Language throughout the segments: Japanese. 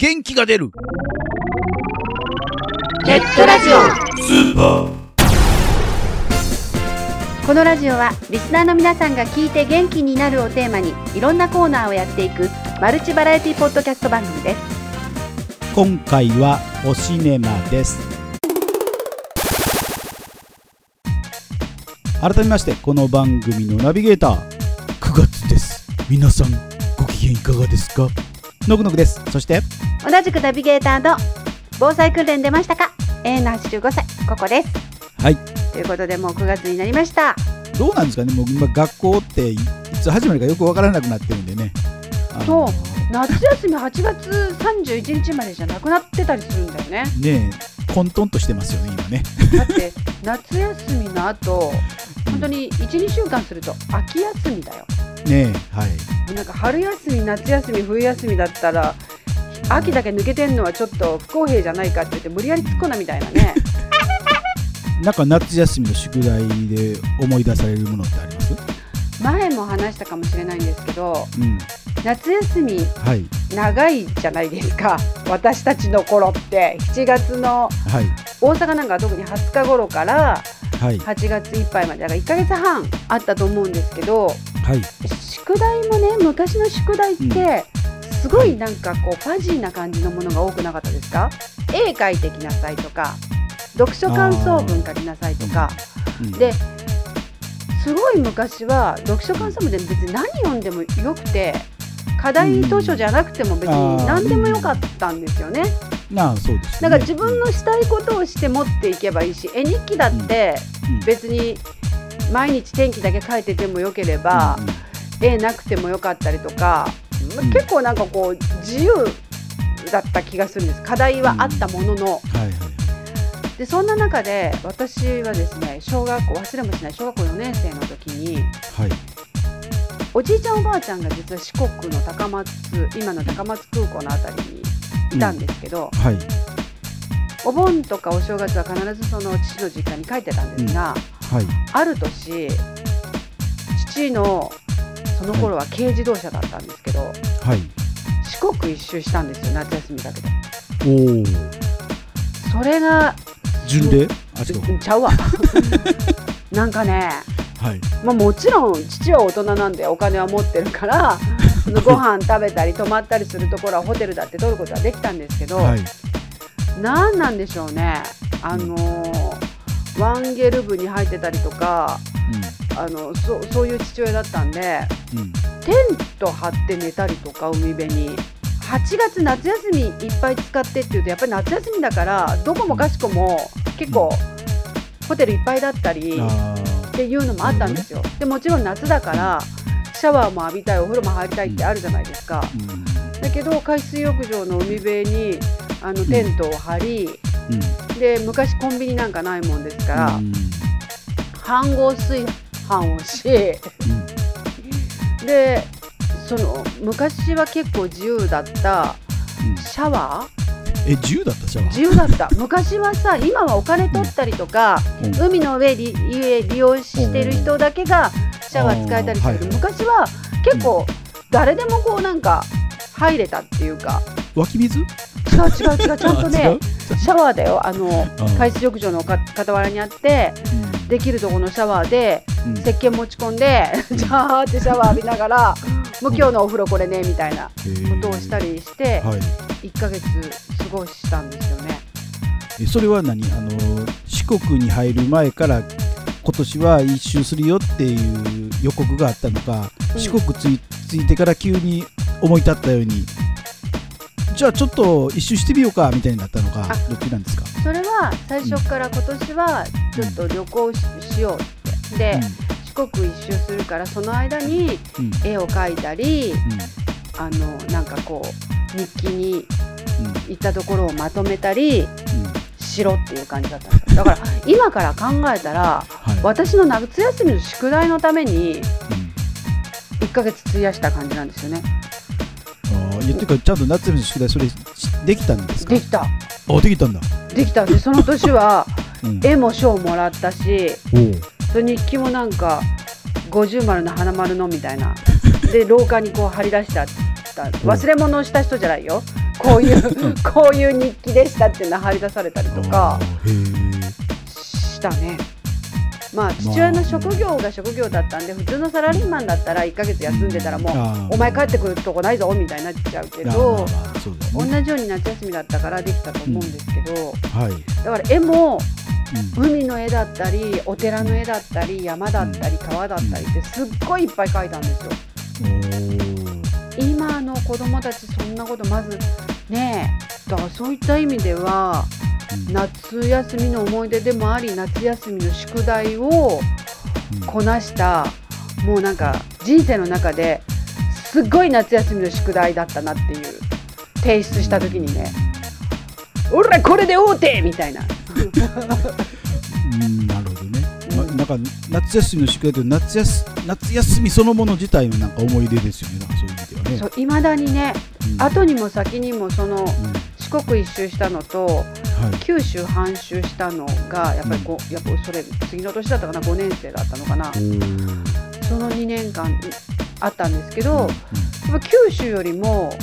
元気が出る。ネットラジオ。スーパー。このラジオはリスナーの皆さんが聞いて元気になるをテーマにいろんなコーナーをやっていくマルチバラエティポッドキャスト番組です。今回はおシネマです。改めましてこの番組のナビゲーター9月です。皆さんご機嫌いかがですか？のくのくです。そして同じくナビゲーターの防災訓練出ましたか？A の85歳ここです。はい。ということでもう9月になりました。どうなんですかね？もう今学校っていいつ始まるかよくわからなくなってるんでね。あそう。の夏休み8月31日までじゃなくなってたりするんだよね。ねえ。混沌としてますよね今ね。だって 夏休みの後本当に12週間すると秋休みだよねえ。はい。なんか春休み夏休み冬休みだったら秋だけ抜けてんのはちょっと不公平じゃないかって言って無理やり突っ込んだみたいなね。なんか夏休みの宿題で思い出されるものってあります？前も話したかもしれないんですけどうん。夏休みはい。長いじゃないですか。私たちの頃って。7月のはい。大阪なんかは特に20日頃からはい8月いっぱいまで。だから1ヶ月半あったと思うんですけどはい。宿題もね昔の宿題ってすごいなんかこうファジーな感じのものが多くなかったですか？絵描いてきなさいとか読書感想文書きなさいとか。うん。ですごい昔は読書感想文で別に何読んでもよくて課題図書じゃなくても別に何でもよかったんですよね。なあそうですだよねから自分のしたいことをして持っていけばいいし絵日記だってうん。別に毎日天気だけ書いててもよければ絵なくてもよかったりとか、まあうん。結構なんかこう自由だった気がするんです。課題はあったものの、はいはい。でそんな中で私はですね小学校忘れもしない小学校4年生の時にはい。おじいちゃんおばあちゃんが実は四国の高松今の高松空港のあたりにいたんですけど、はい。お盆とかお正月は必ずその父の実家に帰ってたんですが、はい。ある年父のその頃は軽自動車だったんですけど、はい。四国一周したんですよ夏休みだけでおおそれが巡礼あ違う。うんちゃうわ。なんかね、はい。まあ、もちろん父は大人なんでお金は持ってるからそのご飯食べたり泊まったりするところはホテルだって取ることはできたんですけど、はい。何なんでしょうね。あのーワンゲル部に入ってたりとかあのそそういう父親だったんでうん。うんテント張って寝たりとか海辺に。8月夏休みいっぱい使ってっていうとやっぱり夏休みだからどこもかしこも結構ホテルいっぱいだったりっあていうのもあったんですよ。でもちろん夏だからシャワーも浴びたいお風呂も入りたいってあるじゃないですか。だけど海水浴場の海辺にあのテントを張り、うん。で昔コンビニなんかないもんですから、うん飯合炊飯をしでその昔は結構自由だったうん。シャワー？え自由だったじゃん自由だった。昔はさ今はお金取ったりとか、うん。海の上利用してる人だけがシャワー使えたりするけど、うん昔は結構誰でもこうなんか入れたっていうか。湧き水？違う違う違う。ちゃんとねう？シャワーだよ。あのあ。海水浴場のか傍らにあってできるところのシャワーでうん。石鹸持ち込んでジャーってシャワー浴びながらもう今日のお風呂これねみたいなことをしたりしてはい。1ヶ月過ごしたんですよね。えそれは何？あの四国に入る前から今年は一周するよっていう予告があったのか、うん。四国ついてから急に思い立ったようにじゃあちょっと一周してみようかみたいになったのかあどっちなんですか、それは最初から今年はちょっと旅行ししようって。で、四国一周するからその間にうんうん。絵を描いたりうん。あのなんかこう日記にうん。行ったところをまとめたりうんしろっていう感じだったんですよ。だから今から考えたらはい。私の夏休みの宿題のためにうん。1ヶ月費やした感じなんですよね。あーいやていうかちゃんと夏休みの宿題それしできたんですか？できた。あできたんだ、できた。でその年は うん、絵も賞もらったし日記もなんか50丸の花丸のみたいな。で廊下にこう貼り出してあった。忘れ物をした人じゃないよこういうこういう日記でしたっていうの貼り出されたりとかしたね。まあ父親の職業が職業だったんで普通のサラリーマンだったら1ヶ月休んでたらもうお前帰ってくるとこないぞみたいになっちゃうけど同ね。じように夏休みだったからできたと思うんですけどはい。だから絵もうん。海の絵だったりお寺の絵だったり山だったり川だったりってすっごいいっぱい描いたんですよ。今の子供たちそんなことまずねえだからそういった意味ではうん夏休みの思い出でもあり夏休みの宿題をうんこなしたもうなんか人生の中ですっごい夏休みの宿題だったなっていう提出した時にね「俺らこれで大手!」みたいなうんなるほどね。まうんなんか夏休みの宿題と夏休夏休みそのもの自体のなんか思い出ですよね。なんかそういう意味ではね。いまだにねうん後にも先にもそのうん。四国一周したのとはい。九州半周したのがやっぱりこう、やっぱそれ次の年だったかな5年生だったのかな。その2年間あったんですけど、やっぱ九州よりもは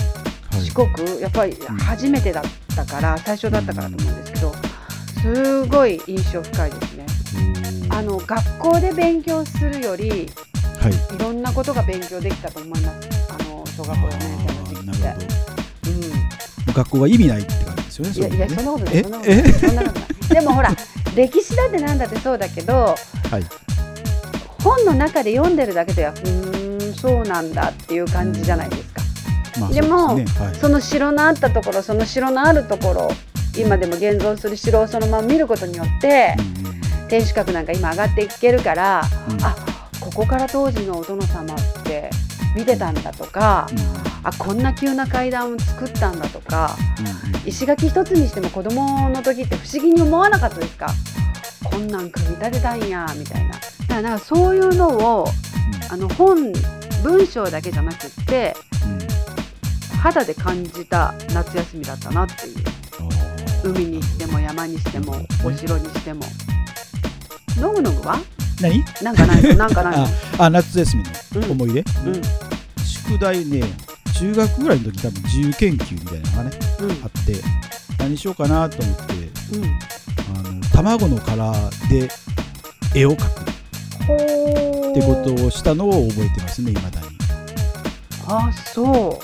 い。四国やっぱり初めてだったから最初だったからと思うんですけどすごい印象深いですね。あの学校で勉強するよりいはい。ろんなことが勉強できたと思います。あの小学校4年っ。うん。学校が意味ないって感じですよね。いやいやそんなことないえ？そんなことでもほら歴史だってなんだってそうだけどはい。本の中で読んでるだけではうーんそうなんだっていう感じじゃないですか、まあでもね。はい。その城のあったところその城のあるところ今でも現存する城をそのまま見ることによってうんうん。天守閣なんか今上がっていけるからうん。あここから当時のお殿様って見てたんだとかうんあこんな急な階段を作ったんだとかうんうん。石垣一つにしても子供の時って不思議に思わなかったですか？こんなん組み立てたんやみたいな。だからなんかそういうのをあの本文章だけじゃなくってうん。うん肌で感じた夏休みだったなっていう。海にしても山にしてもお城にしても。のぐのぐは？何？なんかないのなんかない。の あ夏休みうんの思い出、うん。宿題ね中学ぐらいの時多分自由研究みたいなのがねうん。あって何しようかなと思ってうん。あの卵の殻で絵を描く。っほてことをしたのを覚えてますねいまだに。あそ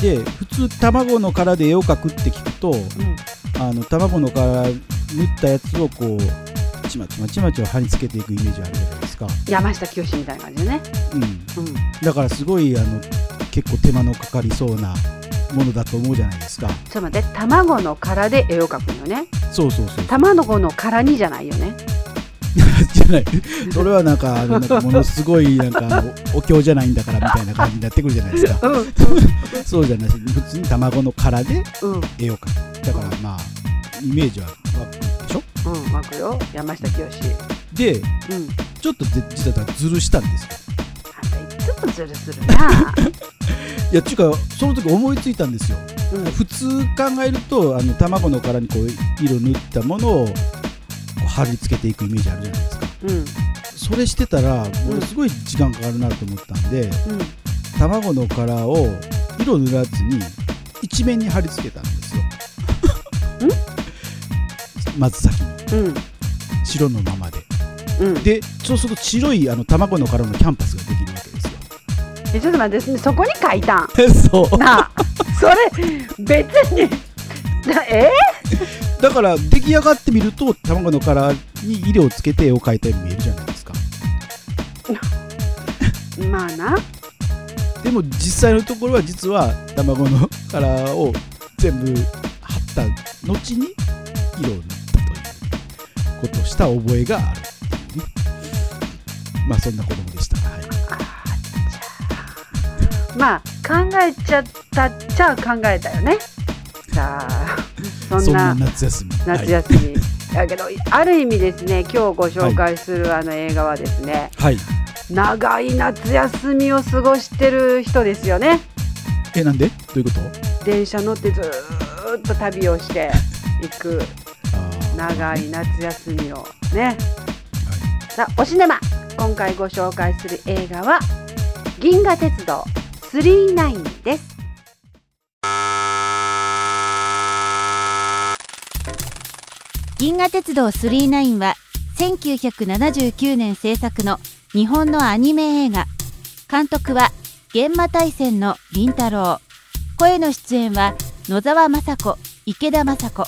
で普通卵の殻で絵を描くって聞くとう、うん、あの卵の殻塗ったやつをこうちまちまちまちま貼り付けていくイメージあるじゃないですか、山下清みたいな感じでね、うん、うん、だからすごいあの結構手間のかかりそうなものだと思うじゃないですか。ちょっと待って卵の殻で絵を描くのよね。そうそうそう。卵の殻にじゃないよね。じゃない。それはなんかあのなんかものすごいなんかあのお経じゃないんだからみたいな感じになってくるじゃないですか。うん。そうじゃない。普通に卵の殻でうん。絵を描く。だからまあイメージは湧くでしょ。うん湧くよ。山下清でうん。ちょっとで実はずるしたんですよあんたいつもズルするな、いやちゅうかその時思いついたんですよ。うん、普通考えるとあの卵の殻にこう色塗ったものをこう貼り付けていくイメージあるじゃないですか。うん。それしてたらものすごい時間かかるなと思ったんで、うん。卵の殻を色塗らずに一面に貼り付けたんですよ。まず先に。うん。白のままで。うん。でそうすると白いあの卵の殻のキャンパスちょっと待ってそこに書いたん。そうなあ。それ別に。なえ？だから出来上がってみると卵の殻に色をつけて絵を描いたように見えるじゃないですか。まあな。でも実際のところは実は卵の殻を全部貼った後に色を塗ったということをした覚えがあるっていうね。まあそんな子供でした、はい、まあ考えちゃったっちゃ考えたよね。さあそそんんなな夏休み。夏休み、だけどある意味ですね今日ご紹介するあの映画はですね、はい、はい、長い夏休みを過ごしてる人ですよね。えなんで？どういうこと？電車乗ってずーっと旅をしていく。長い夏休みをね。はい。さあおシネマ。今回ご紹介する映画は「銀河鉄道39です。銀河鉄道39は1979年制作の日本のアニメ映画。監督は現場大戦の凛太郎。声の出演は野沢雅子池田雅子。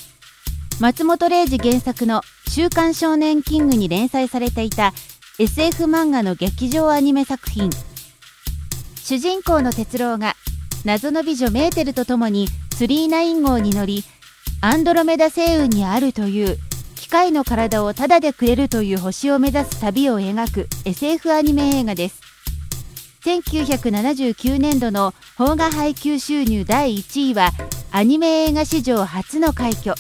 松本零士原作の「週刊少年キング」に連載されていた SF 漫画の劇場アニメ作品。主人公の哲郎が謎の美女メーテルと共に39号に乗りアンドロメダ星雲にあるという機械の体をタダでくれるという星を目指す旅を描く SF アニメ映画です。1979年度の邦画配給収入第1位はアニメ映画史上初の快挙。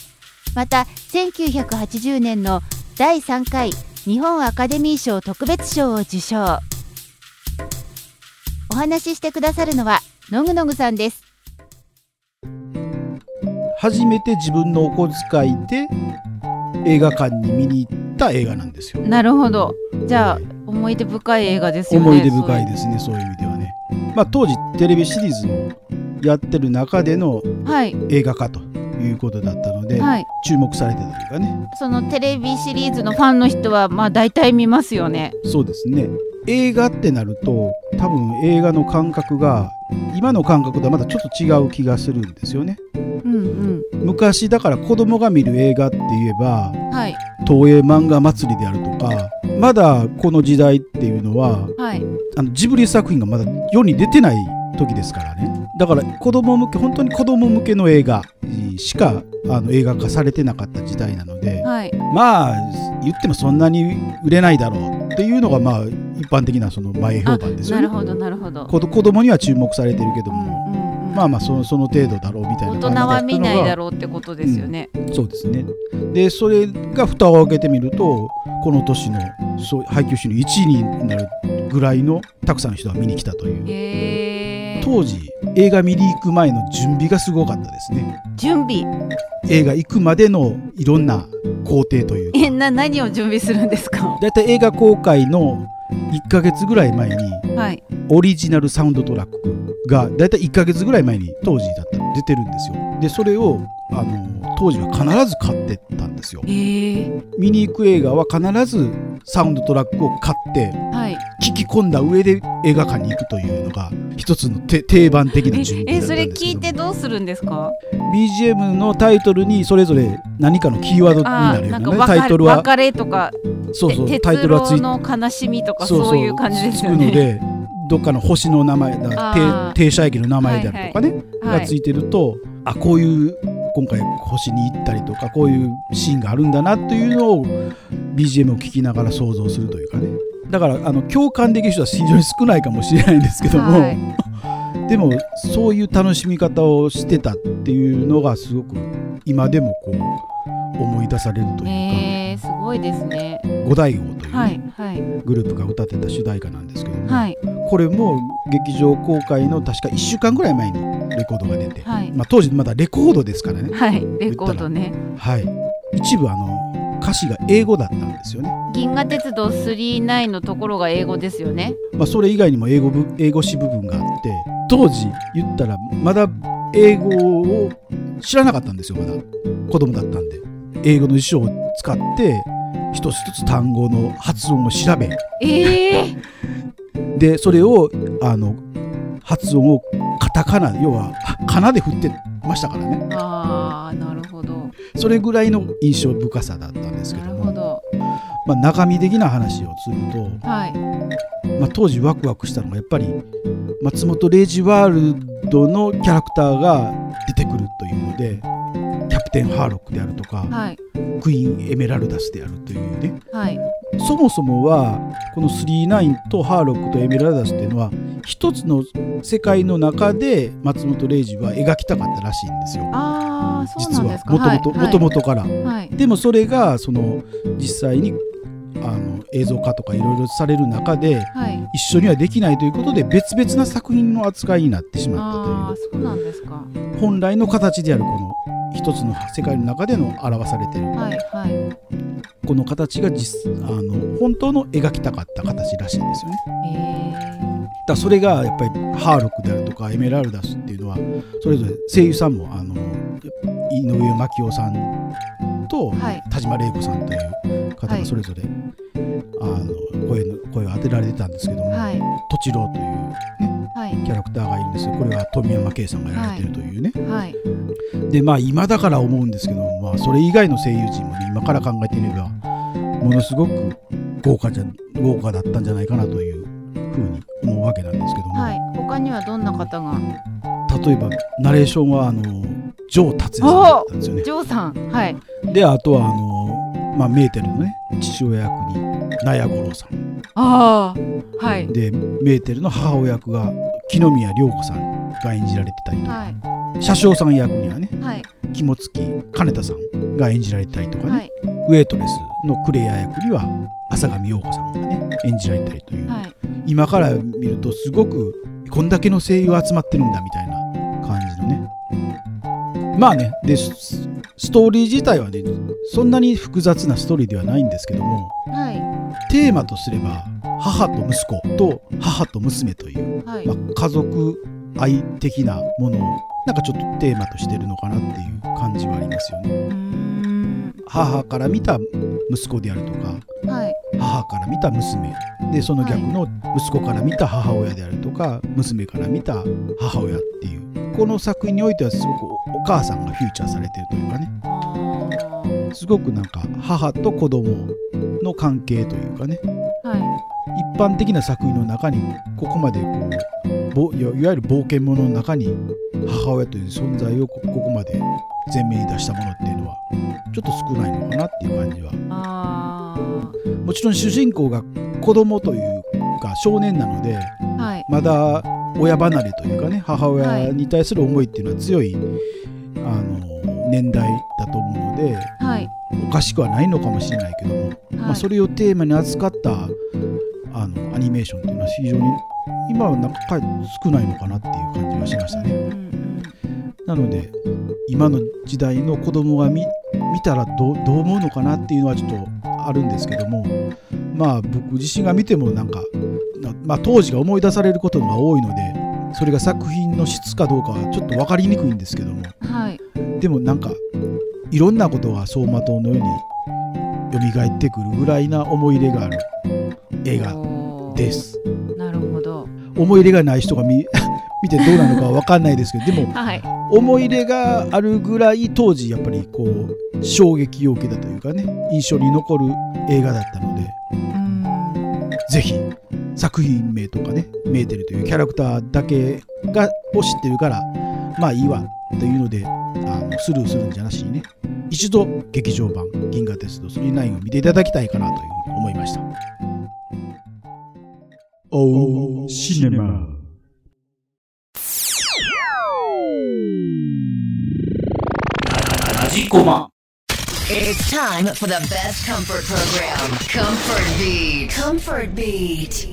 また1980年の第3回日本アカデミー賞特別賞を受賞。お話ししてくださるのはのぐのぐさんです。初めて自分のお小遣いで映画館に見に行った映画なんですよなるほど。じゃあ思い出深い映画ですよね思い出深いですねそういう意味ではね。まあ当時テレビシリーズもやってる中でのはい。映画化ということだったので、はい。注目されてたというかね。そのテレビシリーズのファンの人はまあ大体見ますよね。そうですね。映画ってなると多分映画の感覚が今の感覚とはまたちょっと違う気がするんですよね。うん昔だから子供が見る映画って言えばうんはい。東映漫画祭りであるとかまだこの時代っていうのははい。あのジブリ作品がまだ世に出てない時ですからね。だから子供向け本当に子供向けの映画しかあの映画化されてなかった時代なのではい。まあ言ってもそんなに売れないだろうっていうのがまあ一般的なその前評判ですよねなるほどなるほど。子子供には注目されてるけどうんも、うんうん。まあまあそのその程度だろうみたいな大人は見ないだろろうってことですよね、うそうですね。でそれが蓋を開けてみるとこの年のそう配給収入1位になるぐらいのたくさんの人が見に来たという。へえ当時映画見に行く前の準備がすごかったですね。準備。映画行くまでのいろんな工程という。かえな何を準備するんですか？だいたい映画公開の1ヶ月ぐらい前にはい。オリジナルサウンドトラックがだいたい1ヶ月ぐらい前に当時だったら出てるんですよ。でそれをあの当時は必ず買ってったんですよ。へえ。見に行く映画は必ずサウンドトラックを買ってはい。聞き込んだ上で映画館に行くというのが一つのて定番的な準備だえそれ聞いてどうするんですか？BGM のタイトルにそれぞれ何かのキーワードになるようんなねタイトルは別れとかそうそうてタイトルはついの悲しみとかそういう感じですよつくのねでどっかの星の名前だ停停車駅の名前であるとかね、はいがついてるとあこういう今回星に行ったりとかこういうシーンがあるんだなというのを BGM を聴きながら想像するというかね。だからあの共感できる人は非常に少ないかもしれないんですけども、はい。でもそういう楽しみ方をしてたっていうのがすごく今でもこう思い出されるというか、えー、すごいですね。五大王というね、はいはい。グループが歌ってた主題歌なんですけども、はいこれも劇場公開の確か1週間ぐらい前にレコードが出て、はい。まあ、当時まだレコードですからね、はい。レコードね。はい、一部あの歌詞が英語だったんですよね、銀河鉄道39のところが英語ですよね。まあ、それ以外にも英語部英語詞部分があって当時言ったらまだ英語を知らなかったんですよまだ。子供だったんで。英語の辞書を使って一つ一つ単語の発音を調べ。ええ でそれをあの発音をカタカナ要はカナで振ってましたからね。ああなるほど。それぐらいの印象深さだったんですけなども、るほど。まあ、中身的な話をすると、はい。まあ、当時ワクワクしたのがやっぱり松本零士ワールドのキャラクターが出てくるというのでキャプテンハーロックであるとか、はい。クイーンエメラルダスであるというね。はいそもそもはこの39とハーロックとエメラルダスっていうのは一つの世界の中で松本零士は描きたかったらしいんですよ。ああそうな実はんですか。もともとはい。もともとから。はい。でもそれがその実際にあの映像化とかいろいろされる中ではい。一緒にはできないということで別々な作品の扱いになってしまったそうなんですか。という本来の形であるこの一つの世界の中での表されている。はいはいこの形が実あの本当の描きたかった形らしいんですよね。えだそれがやっぱりハーロックであるとかエメラルダスっていうのはそれぞれ声優さんもあの井上真紀夫さんと、はい。田島玲子さんという方がそれぞれ、あの声の声を当てられてたんですけども、はい。とちろうという、ね、はい。キャラクターがいるんですよ。これは富山圭さんがやられてるというね、はい。でまあ今だから思うんですけども、まあ、それ以外の声優陣もね今から考えてみればものすごく豪華じゃ豪華だったんじゃないかなというふうに思うわけなんですけども、はい。他にはどんな方が？例えばナレーションはあの城達也さんだったんですよね。ジョーさん。はい。であとはあの、まあ、メーテルのね父親役に納屋五郎さん。ああはい。でメーテルの母親役が木の宮涼子さんが演じられてたりとか、はい。車掌さん役にはねはい。肝付金田さんが演じられたりとかね、はい。ウェイトレスのクレア役には浅上陽子さんがね演じられたりという、はい。今から見るとすごくこんだけの声優集まってるんだみたいな感じのね。まあねでスストーリー自体はねそんなに複雑なストーリーではないんですけどもはい。テーマとすれば母と息子と母と娘という、はい。まあ、家族愛的なものをなんかちょっとテーマとしてるのかなっていう感じはありますよね。母から見た息子であるとかはい。母から見た娘。でその逆の息子から見た母親であるとか娘から見た母親っていう。この作品においてはすごくお母さんがフューチャーされてるというかね。すごくなんか母と子供の関係というかね。はい。一般的な作品の中にここまでこうぼいわゆる冒険者の中に母親という存在をこここまで前面に出したものっていうのはちょっと少ないのかなっていう感じは。もちろん主人公が子供というか少年なのではい。まだ親離れというかね母親に対する思いっていうのは強い、あの年代だと思うのではい。おかしくはないのかもしれないけども、まあ、それをテーマに扱ったあのアニメーションっていうのは非常に今はなんか少ないのかなっていう感じがしましたね。うんうん。なので今の時代の子供が見見たらどうどう思うのかなっていうのはちょっとあるんですけどもまあ僕自身が見てもなんか、なまあ、当時が思い出されることが多いのでそれが作品の質かどうかはちょっと分かりにくいんですけどもはい。でもなんかいろんなことが走馬灯のように蘇ってくるぐらいな思い入れがある映画です。なるほど。思い入れがない人が見 見てどうなのかは分かんないですけどでもはい。思い入れがあるぐらい当時やっぱりこう衝撃を受けたというかね印象に残る映画だったのでうーんぜひ作品名とかねメーテルというキャラクターだけがを知ってるからまあいいわというのであのスルーするんじゃなしにね一度劇場版「銀河鉄道999」を見ていただきたいかなというふうに思いました。おシネマラジコマ It's time for the best comfort program, Comfort Beat. Comfort Beat.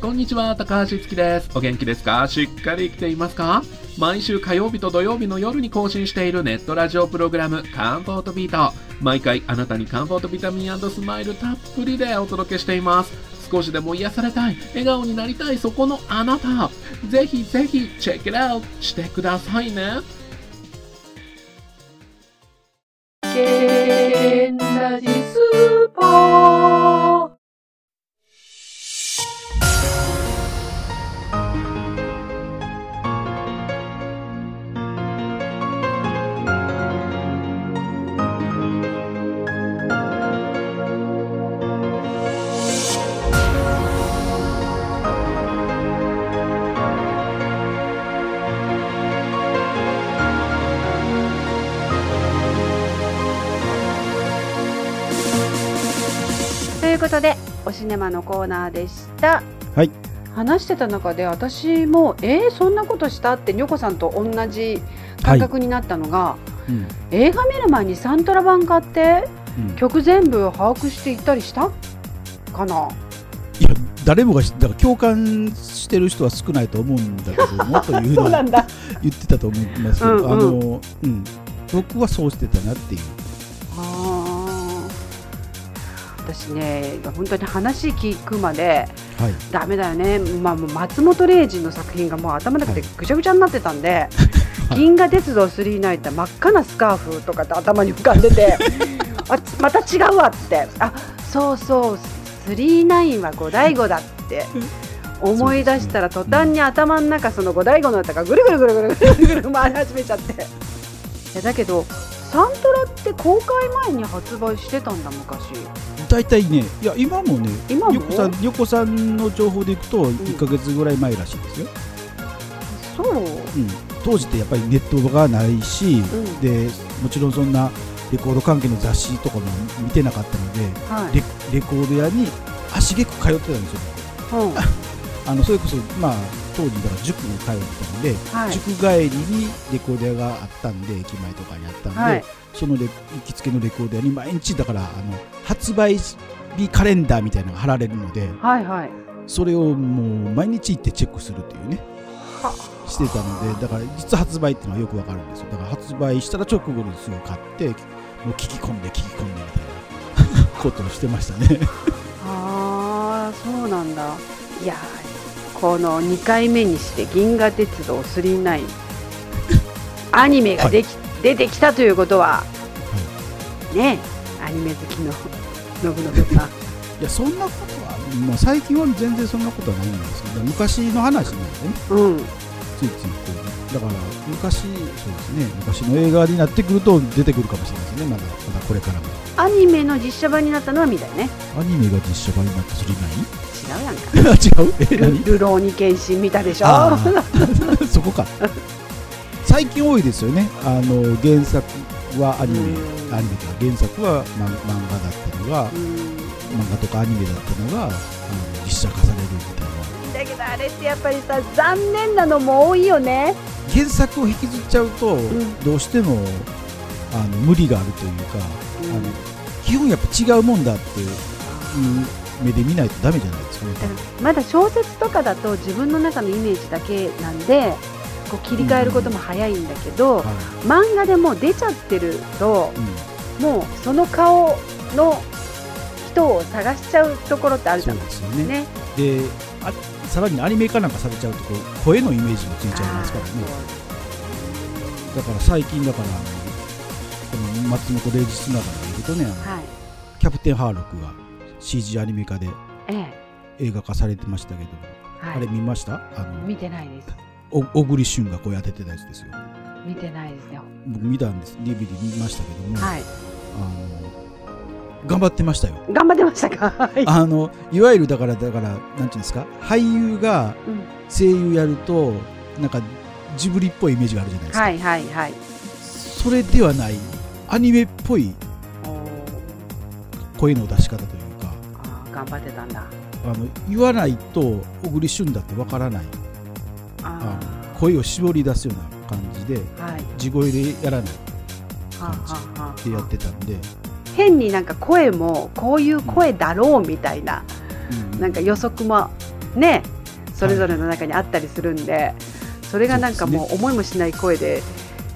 こんにちは、高橋月です。お元気ですか？しっかり生きていますか？毎週火曜日と土曜日の夜に更新しているネットラジオプログラム、カンフォートビート。毎回あなたにカンフォートビタミンスマイルたっぷりでお届けしています。少しでも癒されたい、笑顔になりたい、そこのあなた。ぜひぜひ、チェックアウトしてくださいね。けんラジスーことでおシネマのコーナーでした。はい。話してた中で私もえー、そんなことしたってニョコさんと同じ感覚になったのが、うん。映画見る前にサントラ版買ってうん。曲全部把握していったりした？かな？いや誰もが知だから共感してる人は少ないと思うんだけども というのをだ。言ってたと思います。けど、うんうん。あの、うん、僕はそうしてたなっていう。私ね本当に話聞くまではい、ダメだよね、まあ、もう松本零士の作品がもう頭の中でぐちゃぐちゃになってたんで、銀河鉄道999って真っ赤なスカーフとかって頭に浮かんでて あまた違うわって。あそうそう39は五醍醐だって。思い出したら途端に頭の中その五醍醐の歌がぐるぐるぐるぐるぐるぐるぐる回り始めちゃってだけどサントラって公開前に発売してたんだ昔大体ねいや今もね今も？横さん横さんの情報でいくと1か月ぐらい前らしいですよ、そう、うん、当時ってやっぱりネットがないし、うん。でもちろんそんなレコード関係の雑誌とかも見てなかったのではい。レレコード屋に足げく通ってたんですよ。うん。あのそれこそまあ当時だから塾に通ってたので、はい。塾帰りにレコード屋があったんで駅前とかにあったんで、はい。そのレ行きつけのレコード屋に毎日だからあの発売日カレンダーみたいなのが貼られるのではいはい。それをもう毎日行ってチェックするっていうね。は。してたのでだから実発売っていうのはよくわかるんですよ。だから発売したら直後にすぐ買ってもう聞き込んで聞き込んでみたいなことをしてましたね。ああそうなんだ。いやーこの2回目にして「銀河鉄道999」アニメができ、出てきたということは、ねアニメ好きの信信さん。いやそんなことは、まあ、最近は全然そんなことはないんですけど昔の話なんでね。うん。ついついこうだから昔そうですね昔の映画になってくると出てくるかもしれないですねまだまだこれからも。アニメの実写版になったのは見たよね。アニメが実写版になってそれ 違うやんか。何違うえル何？ルローニケンシン見たでしょ？そこか。最近多いですよね。あの原作はアニメ。うん。アニメとか原作は漫漫画だったのがうん。漫画とかアニメだったのがあの実写化されるみたいな。だけどあれってやっぱりさ残念なのも多いよね原作を引きずっちゃうと、ん。どうしてもあの無理があるというか、あの基本やっぱ違うもんだっていう目で見ないとダメじゃないですか。ね。まだ小説とかだと自分の中のイメージだけなんでこう切り替えることも早いんだけど、はい。漫画でもう出ちゃってるとうん。もうその顔の人を探しちゃうところってあるじゃないですよね。ね。であさらにアニメ化なんかされちゃうとこう声のイメージもついちゃいますからね。だから最近だからこの松本零士つながりでいくとねはいキャプテンハーロックが CG アニメ化でええ映画化されてましたけど、はい、あれ見ましたあの見てないです。お小栗旬が声当ててたやつですよ。見てないですね僕見たんです。DVD 見ましたけども、はい。あの頑張ってましたよ。頑張ってましたか？はい。あのいわゆるだからだからなんていうんですか？俳優がうん。声優やるとなんかジブリっぽいイメージがあるじゃないですか、はいはいはい。それではない。アニメっぽい声の出し方というか。あー頑張ってたんだ。あの言わないと小栗旬だってわからない。ああ声を絞り出すような感じでーはい。地声でやらないはあはあはあ。ってやってたんで、変になんか声もこういう声だろうみたいなうん。なんか予測もねそれぞれの中にあったりするんで、それがなんかもう思いもしない声で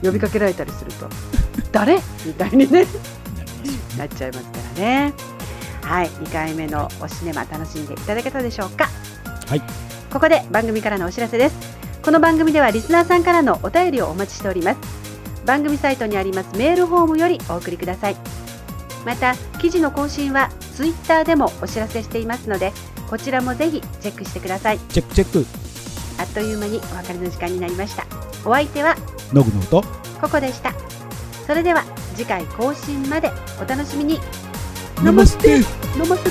呼びかけられたりすると 誰？みたいにねなっちゃいますからね。はい2回目のおシネマ楽しんでいただけたでしょうか？はい。ここで番組からのお知らせです。この番組ではリスナーさんからのお便りをお待ちしております。番組サイトにありますメールフォームよりお送りくださいまた記事の更新はツイッターでもお知らせしていますのでこちらもぜひチェックしてください。チェックチェック。あっという間にお別れの時間になりました。お相手はノグノとココでした。それでは次回更新までお楽しみに。ナマステ。飲ませて